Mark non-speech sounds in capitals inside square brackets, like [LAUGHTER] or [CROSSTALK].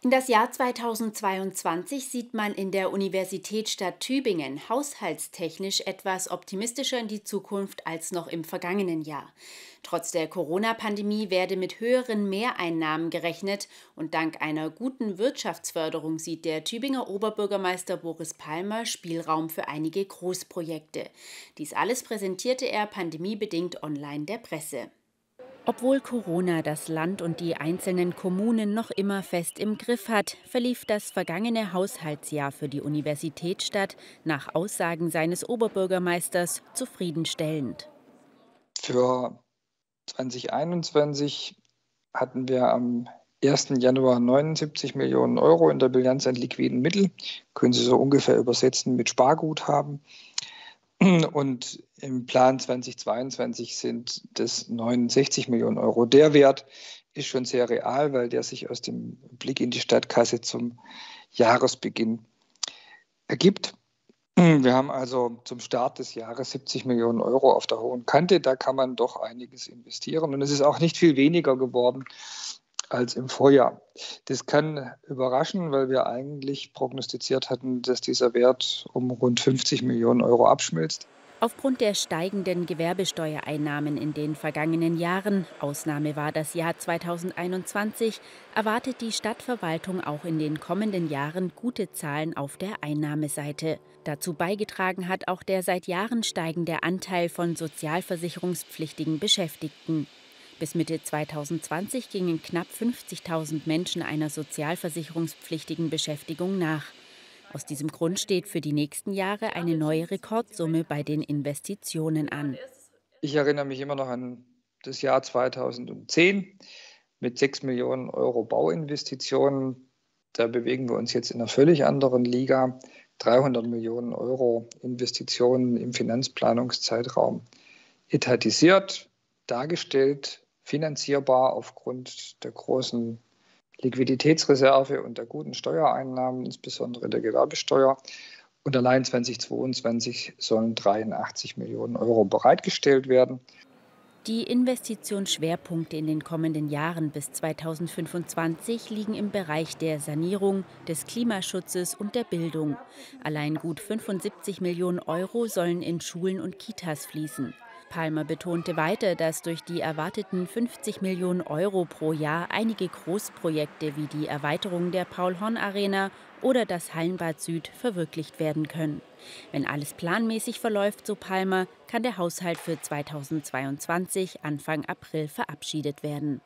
In das Jahr 2022 sieht man in der Universitätsstadt Tübingen haushaltstechnisch etwas optimistischer in die Zukunft als noch im vergangenen Jahr. Trotz der Corona-Pandemie werde mit höheren Mehreinnahmen gerechnet und dank einer guten Wirtschaftsförderung sieht der Tübinger Oberbürgermeister Boris Palmer Spielraum für einige Großprojekte. Dies alles präsentierte er pandemiebedingt online der Presse. Obwohl Corona das Land und die einzelnen Kommunen noch immer fest im Griff hat, verlief das vergangene Haushaltsjahr für die Universitätsstadt nach Aussagen seines Oberbürgermeisters zufriedenstellend. Für 2021 hatten wir am 1. Januar 79 Millionen Euro in der Bilanz an liquiden Mitteln. Können Sie so ungefähr übersetzen mit Sparguthaben. [CLEARS THROAT] Und im Plan 2022 sind das 69 Millionen Euro. Der Wert ist schon sehr real, weil der sich aus dem Blick in die Stadtkasse zum Jahresbeginn ergibt. [CLEARS THROAT] Wir haben also zum Start des Jahres 70 Millionen Euro auf der hohen Kante. Da kann man doch einiges investieren. Und es ist auch nicht viel weniger geworden als im Vorjahr. Das kann überraschen, weil wir eigentlich prognostiziert hatten, dass dieser Wert um rund 50 Millionen Euro abschmilzt. Aufgrund der steigenden Gewerbesteuereinnahmen in den vergangenen Jahren, Ausnahme war das Jahr 2021, erwartet die Stadtverwaltung auch in den kommenden Jahren gute Zahlen auf der Einnahmeseite. Dazu beigetragen hat auch der seit Jahren steigende Anteil von sozialversicherungspflichtigen Beschäftigten. Bis Mitte 2020 gingen knapp 50.000 Menschen einer sozialversicherungspflichtigen Beschäftigung nach. Aus diesem Grund steht für die nächsten Jahre eine neue Rekordsumme bei den Investitionen an. Ich erinnere mich immer noch an das Jahr 2010 mit 6 Millionen Euro Bauinvestitionen. Da bewegen wir uns jetzt in einer völlig anderen Liga. 300 Millionen Euro Investitionen im Finanzplanungszeitraum etatisiert, dargestellt finanzierbar aufgrund der großen Liquiditätsreserve und der guten Steuereinnahmen, insbesondere der Gewerbesteuer. Und allein 2022 sollen 83 Millionen Euro bereitgestellt werden. Die Investitionsschwerpunkte in den kommenden Jahren bis 2025 liegen im Bereich der Sanierung, des Klimaschutzes und der Bildung. Allein gut 75 Millionen Euro sollen in Schulen und Kitas fließen. Palmer betonte weiter, dass durch die erwarteten 50 Millionen Euro pro Jahr einige Großprojekte wie die Erweiterung der Paul-Horn-Arena oder das Hallenbad Süd verwirklicht werden können. Wenn alles planmäßig verläuft, so Palmer, kann der Haushalt für 2022 Anfang April verabschiedet werden.